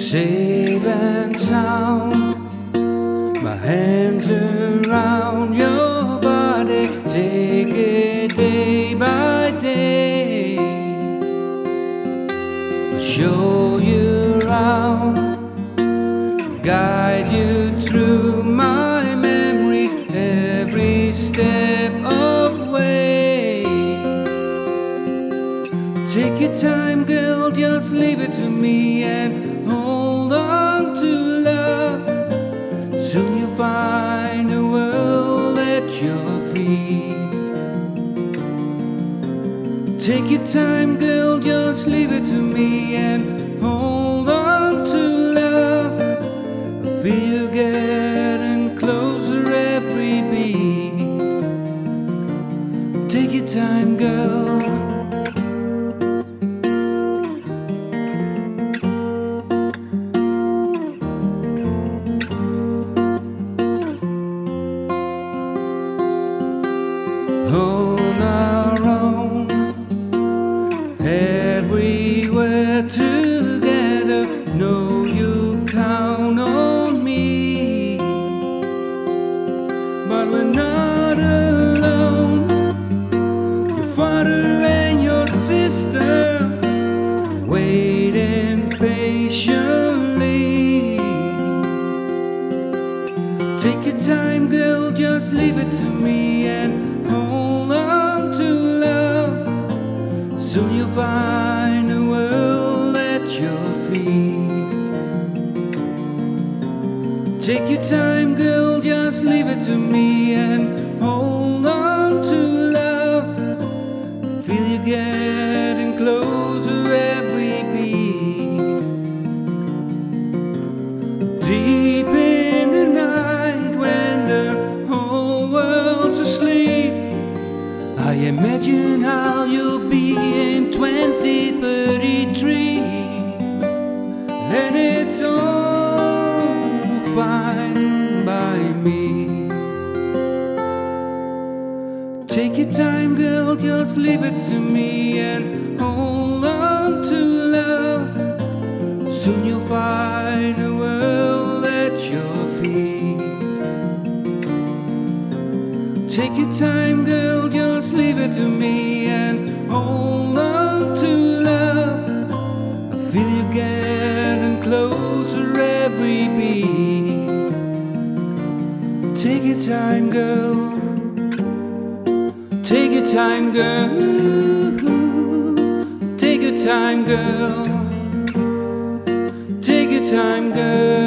and sound. My hands around your body, take it day by day. Show you around, guide you through Take your time, girl, just leave it to me and hold on to love. Soon you'll find a world at your feet. Take your time, girl, just leave it to me Take your time, girl, just leave it to me and hold on to love. Soon you'll find a world at your feet. Take your time, girl, just leave it to me and hold imagine how you'll be in 2033. And it's all fine by me. Take your time, girl, just leave it to me and hold on to love. Soon you'll find Take your time, girl, just leave it to me and hold on to love. I feel you getting closer every beat. Take your time, girl. Take your time, girl. Take your time, girl. Take your time, girl.